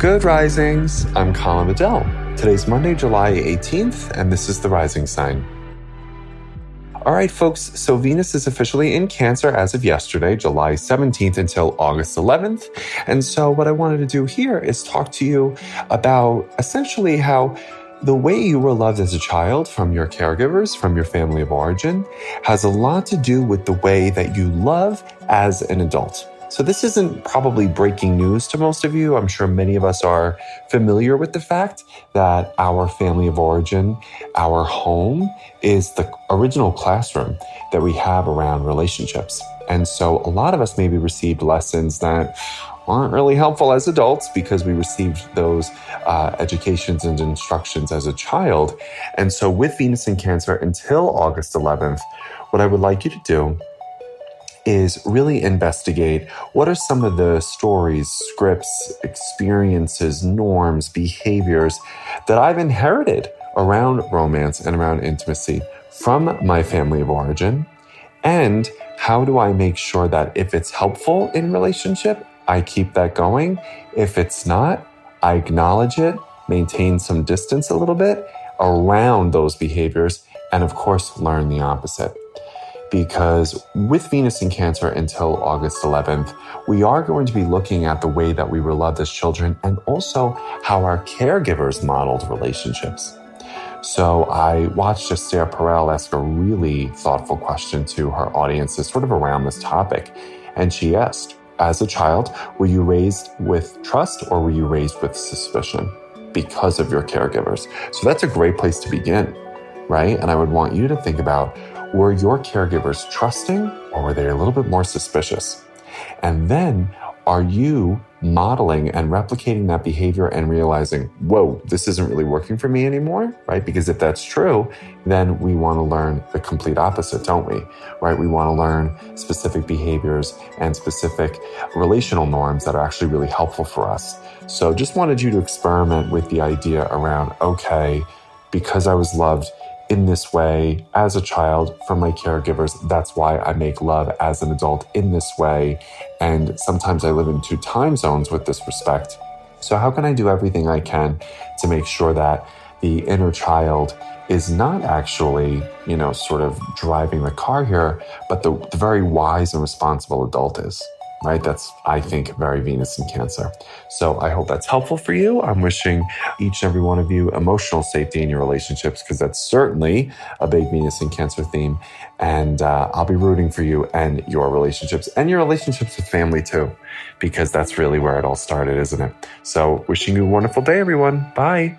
Good Risings. I'm Colin Bedell. Today's Monday, July 18th, and this is the Rising Sign. All right, folks, so Venus is officially in Cancer as of yesterday, July 17th until August 11th. And so, what I wanted to do here is talk to you about essentially how the way you were loved as a child from your caregivers, from your family of origin, has a lot to do with the way that you love as an adult. So, this isn't probably breaking news to most of you. I'm sure many of us are familiar with the fact that our family of origin, our home, is the original classroom that we have around relationships. And so, a lot of us maybe received lessons that aren't really helpful as adults because we received those uh, educations and instructions as a child. And so, with Venus in Cancer until August 11th, what I would like you to do is really investigate what are some of the stories, scripts, experiences, norms, behaviors that I've inherited around romance and around intimacy from my family of origin. And how do I make sure that if it's helpful in relationship, I keep that going? If it's not, I acknowledge it, maintain some distance a little bit around those behaviors, and of course, learn the opposite because with Venus in Cancer until August 11th, we are going to be looking at the way that we were loved as children and also how our caregivers modeled relationships. So I watched Esther Perel ask a really thoughtful question to her audiences, sort of around this topic. And she asked, as a child, were you raised with trust or were you raised with suspicion because of your caregivers? So that's a great place to begin, right? And I would want you to think about were your caregivers trusting or were they a little bit more suspicious? And then are you modeling and replicating that behavior and realizing, whoa, this isn't really working for me anymore, right? Because if that's true, then we want to learn the complete opposite, don't we? Right? We want to learn specific behaviors and specific relational norms that are actually really helpful for us. So just wanted you to experiment with the idea around, okay, because I was loved in this way as a child from my caregivers. That's why I make love as an adult in this way. And sometimes I live in two time zones with this respect. So, how can I do everything I can to make sure that the inner child is not actually, you know, sort of driving the car here, but the, the very wise and responsible adult is? Right? That's, I think, very Venus in Cancer. So I hope that's helpful for you. I'm wishing each and every one of you emotional safety in your relationships because that's certainly a big Venus in Cancer theme. And uh, I'll be rooting for you and your relationships and your relationships with family too, because that's really where it all started, isn't it? So wishing you a wonderful day, everyone. Bye.